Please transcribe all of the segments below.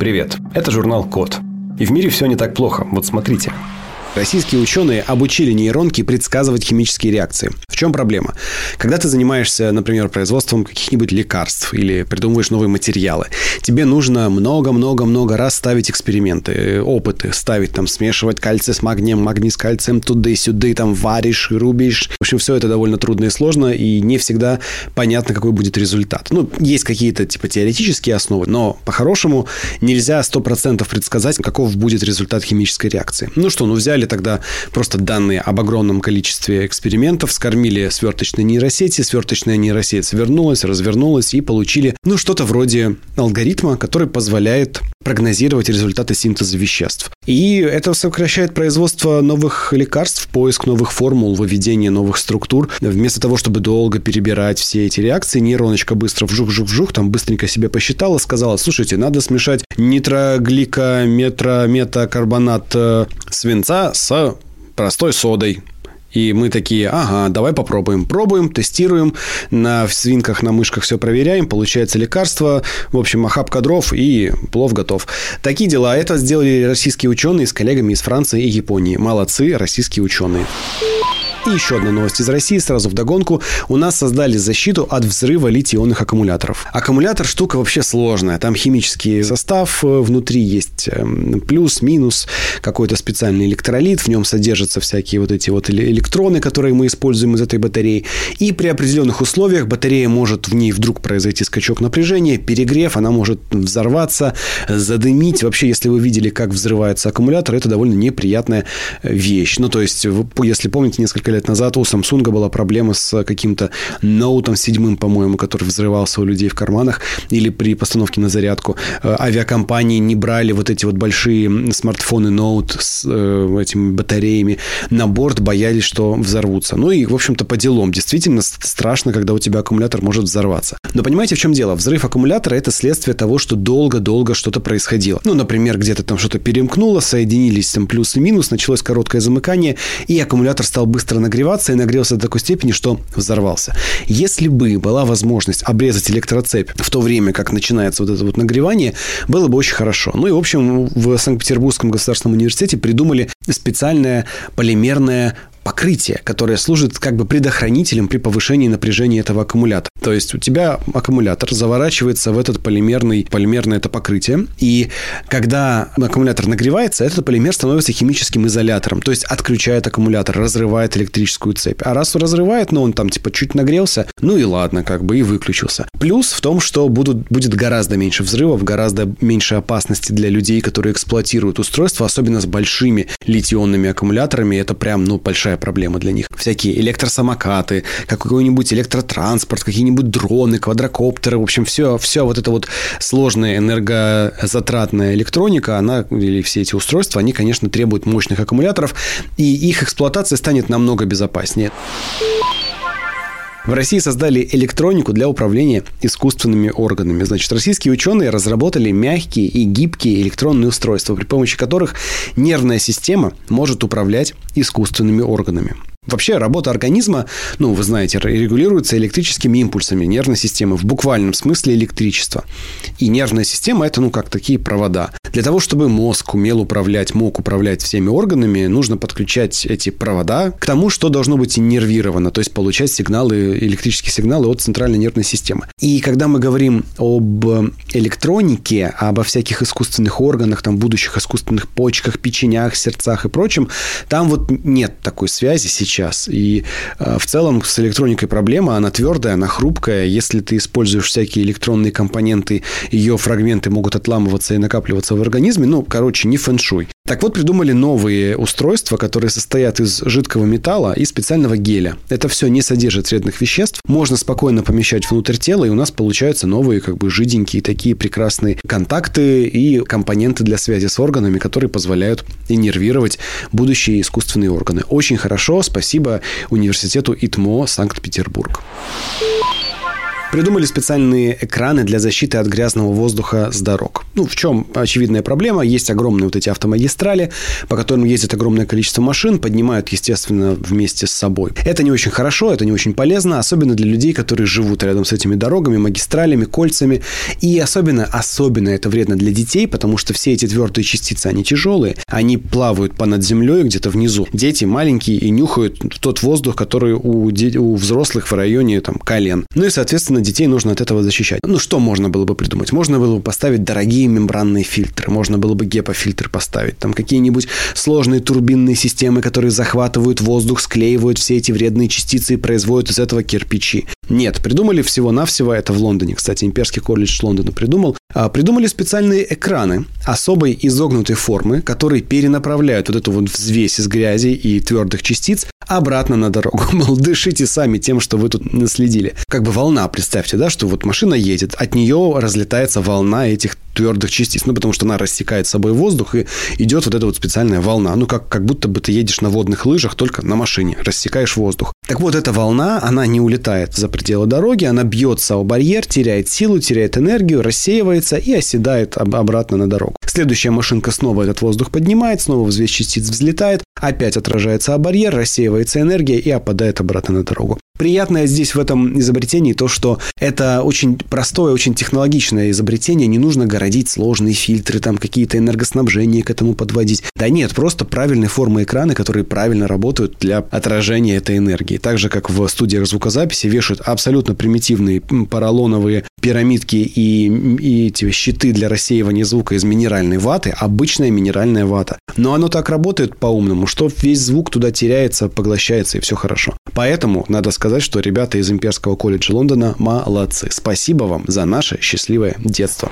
Привет, это журнал Код. И в мире все не так плохо. Вот смотрите. Российские ученые обучили нейронки предсказывать химические реакции. В чем проблема? Когда ты занимаешься, например, производством каких-нибудь лекарств или придумываешь новые материалы, тебе нужно много-много-много раз ставить эксперименты, опыты, ставить там, смешивать кальций с магнием, магний с кальцием, туда-сюда, там варишь, рубишь. В общем, все это довольно трудно и сложно, и не всегда понятно, какой будет результат. Ну, есть какие-то типа теоретические основы, но по-хорошему нельзя 100% предсказать, каков будет результат химической реакции. Ну что, ну взяли взяли тогда просто данные об огромном количестве экспериментов, скормили сверточной нейросети, сверточная нейросеть свернулась, развернулась и получили, ну, что-то вроде алгоритма, который позволяет прогнозировать результаты синтеза веществ. И это сокращает производство новых лекарств, поиск новых формул, выведение новых структур. Вместо того, чтобы долго перебирать все эти реакции, нейроночка быстро вжух-вжух-вжух, там быстренько себе посчитала, сказала, слушайте, надо смешать нитрогликометрометакарбонат э, с простой содой. И мы такие, ага, давай попробуем. Пробуем, тестируем, на свинках, на мышках все проверяем, получается лекарство, в общем, охапка дров и плов готов. Такие дела. Это сделали российские ученые с коллегами из Франции и Японии. Молодцы, российские ученые. И еще одна новость из России, сразу в догонку. У нас создали защиту от взрыва литий-ионных аккумуляторов. Аккумулятор штука вообще сложная. Там химический состав, э, внутри есть эм, плюс, минус, какой-то специальный электролит, в нем содержатся всякие вот эти вот электроны, которые мы используем из этой батареи. И при определенных условиях батарея может в ней вдруг произойти скачок напряжения, перегрев, она может взорваться, задымить. Вообще, если вы видели, как взрывается аккумулятор, это довольно неприятная э, вещь. Ну, то есть, если помните, несколько несколько лет назад у Samsung была проблема с каким-то ноутом седьмым, по-моему, который взрывался у людей в карманах или при постановке на зарядку. Э, авиакомпании не брали вот эти вот большие смартфоны ноут с э, этими батареями на борт, боялись, что взорвутся. Ну и, в общем-то, по делам. Действительно страшно, когда у тебя аккумулятор может взорваться. Но понимаете, в чем дело? Взрыв аккумулятора – это следствие того, что долго-долго что-то происходило. Ну, например, где-то там что-то перемкнуло, соединились там плюс и минус, началось короткое замыкание, и аккумулятор стал быстро нагреваться и нагрелся до такой степени, что взорвался. Если бы была возможность обрезать электроцепь в то время, как начинается вот это вот нагревание, было бы очень хорошо. Ну и, в общем, в Санкт-Петербургском государственном университете придумали специальное полимерное покрытие, которое служит как бы предохранителем при повышении напряжения этого аккумулятора. То есть у тебя аккумулятор заворачивается в этот полимерный, полимерное это покрытие, и когда аккумулятор нагревается, этот полимер становится химическим изолятором, то есть отключает аккумулятор, разрывает электрическую цепь. А раз разрывает, но ну, он там типа чуть нагрелся, ну и ладно, как бы и выключился. Плюс в том, что будут, будет гораздо меньше взрывов, гораздо меньше опасности для людей, которые эксплуатируют устройство, особенно с большими литионными аккумуляторами. Это прям, ну, большая проблема для них. Всякие электросамокаты, какой-нибудь электротранспорт, какие-нибудь дроны, квадрокоптеры, в общем, все, все вот это вот сложная энергозатратная электроника, она, или все эти устройства, они, конечно, требуют мощных аккумуляторов, и их эксплуатация станет намного безопаснее. В России создали электронику для управления искусственными органами. Значит, российские ученые разработали мягкие и гибкие электронные устройства, при помощи которых нервная система может управлять искусственными органами. Вообще работа организма, ну, вы знаете, регулируется электрическими импульсами нервной системы, в буквальном смысле электричество. И нервная система – это, ну, как такие провода. Для того, чтобы мозг умел управлять, мог управлять всеми органами, нужно подключать эти провода к тому, что должно быть иннервировано, то есть получать сигналы, электрические сигналы от центральной нервной системы. И когда мы говорим об электронике, обо всяких искусственных органах, там, будущих искусственных почках, печенях, сердцах и прочем, там вот нет такой связи сейчас сейчас. И э, в целом с электроникой проблема, она твердая, она хрупкая. Если ты используешь всякие электронные компоненты, ее фрагменты могут отламываться и накапливаться в организме. Ну, короче, не фэншуй. Так вот, придумали новые устройства, которые состоят из жидкого металла и специального геля. Это все не содержит вредных веществ. Можно спокойно помещать внутрь тела, и у нас получаются новые, как бы, жиденькие такие прекрасные контакты и компоненты для связи с органами, которые позволяют иннервировать будущие искусственные органы. Очень хорошо, спасибо университету ИТМО Санкт-Петербург. Придумали специальные экраны для защиты от грязного воздуха с дорог. Ну, в чем очевидная проблема? Есть огромные вот эти автомагистрали, по которым ездит огромное количество машин, поднимают, естественно, вместе с собой. Это не очень хорошо, это не очень полезно, особенно для людей, которые живут рядом с этими дорогами, магистралями, кольцами. И особенно, особенно это вредно для детей, потому что все эти твердые частицы, они тяжелые, они плавают понад землей где-то внизу. Дети маленькие и нюхают тот воздух, который у, у взрослых в районе там, колен. Ну и, соответственно, детей нужно от этого защищать. Ну, что можно было бы придумать? Можно было бы поставить дорогие мембранные фильтры, можно было бы гепа-фильтр поставить, там какие-нибудь сложные турбинные системы, которые захватывают воздух, склеивают все эти вредные частицы и производят из этого кирпичи. Нет, придумали всего-навсего, это в Лондоне, кстати, Имперский колледж Лондона придумал, придумали специальные экраны особой изогнутой формы, которые перенаправляют вот эту вот взвесь из грязи и твердых частиц обратно на дорогу. Мол, дышите сами тем, что вы тут наследили. Как бы волна, представьте, да, что вот машина едет, от нее разлетается волна этих твердых частиц, ну, потому что она рассекает с собой воздух, и идет вот эта вот специальная волна. Ну, как, как будто бы ты едешь на водных лыжах, только на машине, рассекаешь воздух. Так вот, эта волна, она не улетает за пределы дороги, она бьется о барьер, теряет силу, теряет энергию, рассеивается и оседает обратно на дорогу. Следующая машинка снова этот воздух поднимает, снова взвесь частиц взлетает, опять отражается о барьер, рассеивается энергия и опадает обратно на дорогу. Приятное здесь в этом изобретении то, что это очень простое, очень технологичное изобретение. Не нужно городить сложные фильтры, там какие-то энергоснабжения к этому подводить. Да нет, просто правильные формы экрана, которые правильно работают для отражения этой энергии. Так же, как в студиях звукозаписи вешают абсолютно примитивные поролоновые пирамидки и, и эти щиты для рассеивания звука из минеральной ваты, обычная минеральная вата. Но оно так работает по-умному, что весь звук туда теряется, поглощается, и все хорошо. Поэтому надо сказать, сказать, что ребята из Имперского колледжа Лондона молодцы. Спасибо вам за наше счастливое детство.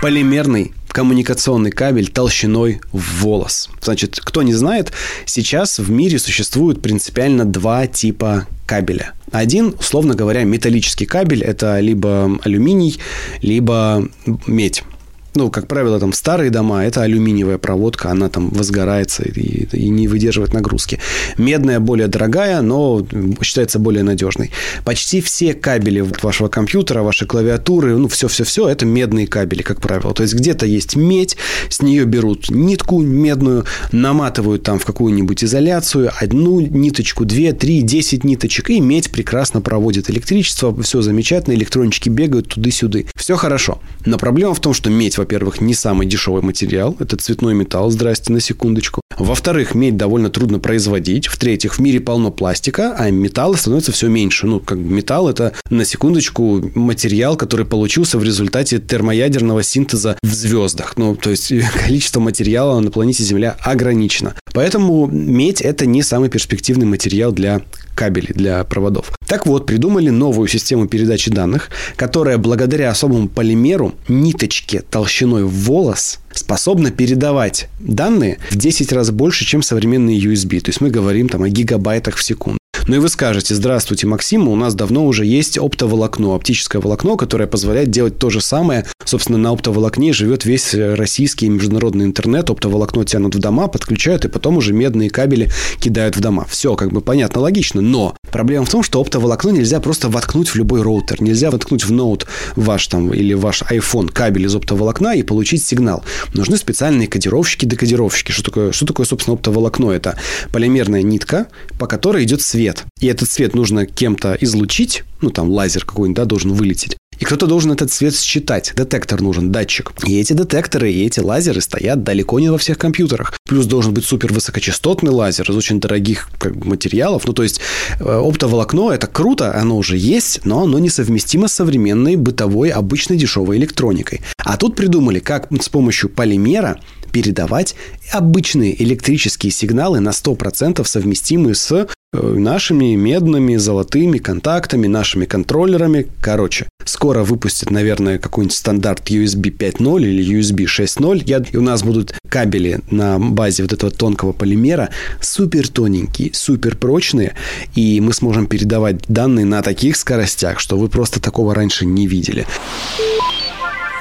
Полимерный коммуникационный кабель толщиной в волос. Значит, кто не знает, сейчас в мире существует принципиально два типа кабеля. Один, условно говоря, металлический кабель – это либо алюминий, либо медь ну, как правило, там старые дома, это алюминиевая проводка, она там возгорается и, и не выдерживает нагрузки. Медная более дорогая, но считается более надежной. Почти все кабели вашего компьютера, вашей клавиатуры, ну, все-все-все, это медные кабели, как правило. То есть где-то есть медь, с нее берут нитку медную, наматывают там в какую-нибудь изоляцию, одну ниточку, две, три, десять ниточек, и медь прекрасно проводит электричество, все замечательно, электрончики бегают туды-сюды. Все хорошо. Но проблема в том, что медь, во-первых, не самый дешевый материал. Это цветной металл, здрасте, на секундочку. Во-вторых, медь довольно трудно производить. В-третьих, в мире полно пластика, а металла становится все меньше. Ну, как металл – это, на секундочку, материал, который получился в результате термоядерного синтеза в звездах. Ну, то есть, количество материала на планете Земля ограничено. Поэтому медь – это не самый перспективный материал для кабелей, для проводов. Так вот, придумали новую систему передачи данных, которая благодаря особому полимеру, ниточке толщиной в волос, способна передавать данные в 10 раз больше, чем современные USB. То есть мы говорим там о гигабайтах в секунду. Ну и вы скажете, здравствуйте, Максим, у нас давно уже есть оптоволокно, оптическое волокно, которое позволяет делать то же самое. Собственно, на оптоволокне живет весь российский и международный интернет. Оптоволокно тянут в дома, подключают, и потом уже медные кабели кидают в дома. Все как бы понятно, логично, но проблема в том, что оптоволокно нельзя просто воткнуть в любой роутер. Нельзя воткнуть в ноут ваш там или ваш iPhone кабель из оптоволокна и получить сигнал. Нужны специальные кодировщики-декодировщики. Что такое, что такое, собственно, оптоволокно? Это полимерная нитка, по которой идет свет. И этот свет нужно кем-то излучить, ну, там, лазер какой-нибудь, да, должен вылететь. И кто-то должен этот свет считать. Детектор нужен, датчик. И эти детекторы, и эти лазеры стоят далеко не во всех компьютерах. Плюс должен быть супер высокочастотный лазер из очень дорогих как материалов. Ну, то есть, э, оптоволокно – это круто, оно уже есть, но оно несовместимо с современной бытовой обычной дешевой электроникой. А тут придумали, как с помощью полимера передавать обычные электрические сигналы на 100% совместимые с э, нашими медными, золотыми контактами, нашими контроллерами. Короче, скоро выпустят, наверное, какой-нибудь стандарт USB 5.0 или USB 6.0. И у нас будут кабели на базе вот этого тонкого полимера супер тоненькие, супер прочные. И мы сможем передавать данные на таких скоростях, что вы просто такого раньше не видели.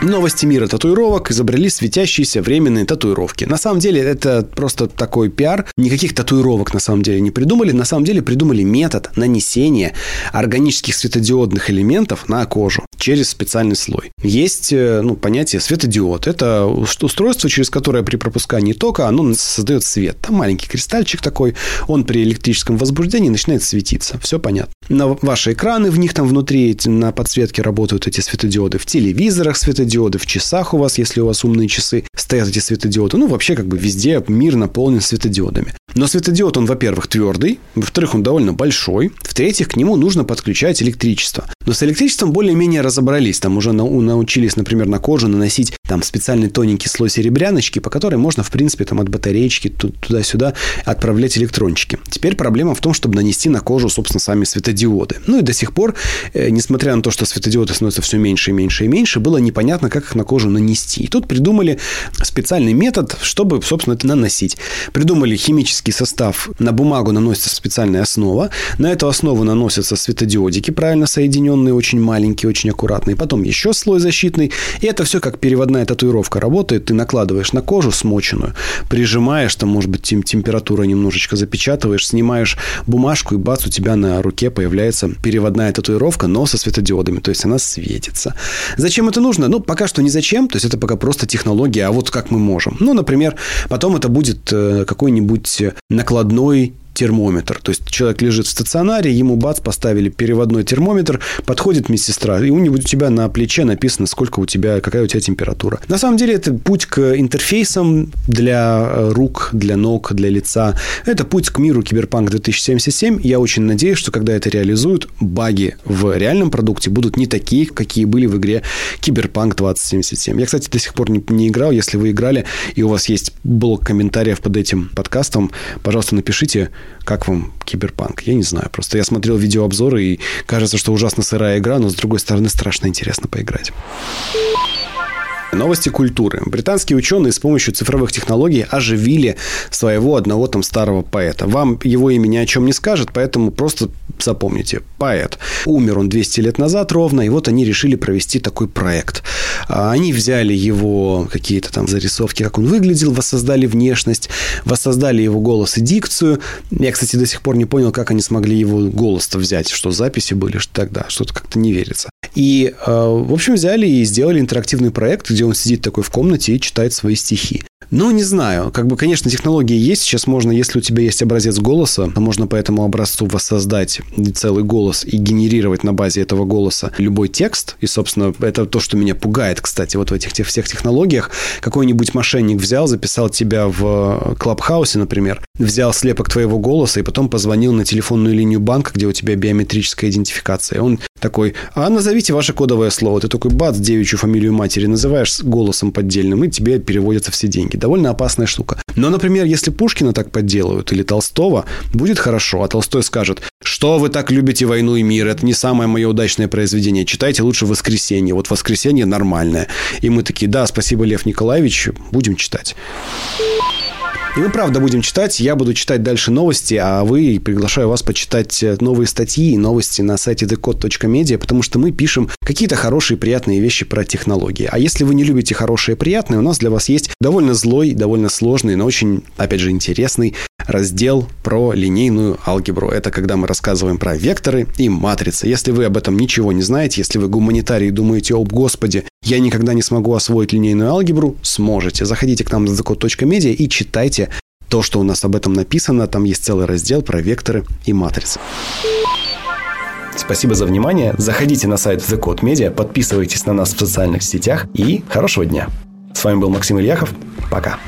Новости мира татуировок изобрели светящиеся временные татуировки. На самом деле это просто такой пиар. Никаких татуировок на самом деле не придумали. На самом деле придумали метод нанесения органических светодиодных элементов на кожу через специальный слой. Есть э, ну, понятие светодиод. Это устройство, через которое при пропускании тока оно создает свет. Там маленький кристальчик такой. Он при электрическом возбуждении начинает светиться. Все понятно. На ваши экраны в них там внутри на подсветке работают эти светодиоды. В телевизорах светодиоды светодиоды в часах у вас, если у вас умные часы, стоят эти светодиоды. Ну, вообще, как бы везде мир наполнен светодиодами. Но светодиод, он, во-первых, твердый, во-вторых, он довольно большой, в-третьих, к нему нужно подключать электричество. Но с электричеством более-менее разобрались. Там уже научились, например, на кожу наносить там специальный тоненький слой серебряночки, по которой можно, в принципе, там от батареечки туда-сюда отправлять электрончики. Теперь проблема в том, чтобы нанести на кожу, собственно, сами светодиоды. Ну и до сих пор, э, несмотря на то, что светодиоды становятся все меньше и меньше и меньше, было непонятно, как их на кожу нанести. И тут придумали специальный метод, чтобы, собственно, это наносить. Придумали химический состав. На бумагу наносится специальная основа. На эту основу наносятся светодиодики, правильно соединенные, очень маленькие, очень аккуратные. Потом еще слой защитный. И это все как переводная татуировка работает. Ты накладываешь на кожу смоченную, прижимаешь, там, может быть, тем, температура немножечко запечатываешь, снимаешь бумажку, и бац, у тебя на руке появляется переводная татуировка, но со светодиодами. То есть она светится. Зачем это нужно? Ну, пока что не зачем. То есть это пока просто технология, а вот как мы можем. Ну, например, потом это будет э, какой-нибудь накладной термометр. То есть человек лежит в стационаре, ему бац, поставили переводной термометр, подходит медсестра, и у него у тебя на плече написано, сколько у тебя, какая у тебя температура. На самом деле это путь к интерфейсам для э, рук, для ног, для лица. Это путь к миру Киберпанк 2077. Я очень надеюсь, что когда это реализуют, баги в реальном продукте будут не такие, какие были в игре Киберпанк 2077. Я, кстати, до сих пор не, не играл. Если вы играли, и у вас есть блок комментариев под этим подкастом, пожалуйста, напишите, как вам Киберпанк? Я не знаю. Просто я смотрел видеообзоры, и кажется, что ужасно сырая игра, но, с другой стороны, страшно интересно поиграть. Новости культуры. Британские ученые с помощью цифровых технологий оживили своего одного там старого поэта. Вам его имя ни о чем не скажет, поэтому просто запомните. Поэт. Умер он 200 лет назад ровно, и вот они решили провести такой проект. А, они взяли его какие-то там зарисовки, как он выглядел, воссоздали внешность, воссоздали его голос и дикцию. Я, кстати, до сих пор не понял, как они смогли его голос-то взять, что записи были, что тогда, что-то как-то не верится. И, а, в общем, взяли и сделали интерактивный проект, где он сидит такой в комнате и читает свои стихи. Ну, не знаю. Как бы, конечно, технологии есть. Сейчас можно, если у тебя есть образец голоса, можно по этому образцу воссоздать целый голос и генерировать на базе этого голоса любой текст. И, собственно, это то, что меня пугает, кстати, вот в этих всех технологиях. Какой-нибудь мошенник взял, записал тебя в Клабхаусе, например, взял слепок твоего голоса и потом позвонил на телефонную линию банка, где у тебя биометрическая идентификация. Он такой, а назовите ваше кодовое слово. Ты такой, бац, девичью фамилию матери называешь голосом поддельным, и тебе переводятся все деньги довольно опасная штука. Но, например, если Пушкина так подделают или Толстого, будет хорошо, а Толстой скажет, что вы так любите «Войну и мир», это не самое мое удачное произведение, читайте лучше «Воскресенье», вот «Воскресенье» нормальное. И мы такие, да, спасибо, Лев Николаевич, будем читать. И мы, правда, будем читать. Я буду читать дальше новости, а вы приглашаю вас почитать э, новые статьи и новости на сайте decode.media, потому что мы пишем какие-то хорошие, приятные вещи про технологии. А если вы не любите хорошие приятные, у нас для вас есть довольно злой, довольно сложный, но очень, опять же, интересный раздел про линейную алгебру. Это когда мы рассказываем про векторы и матрицы. Если вы об этом ничего не знаете, если вы гуманитарий и думаете, о господи, я никогда не смогу освоить линейную алгебру, сможете. Заходите к нам на decode.media и читайте то, что у нас об этом написано. Там есть целый раздел про векторы и матрицы. Спасибо за внимание. Заходите на сайт The Code Media, подписывайтесь на нас в социальных сетях и хорошего дня. С вами был Максим Ильяхов. Пока.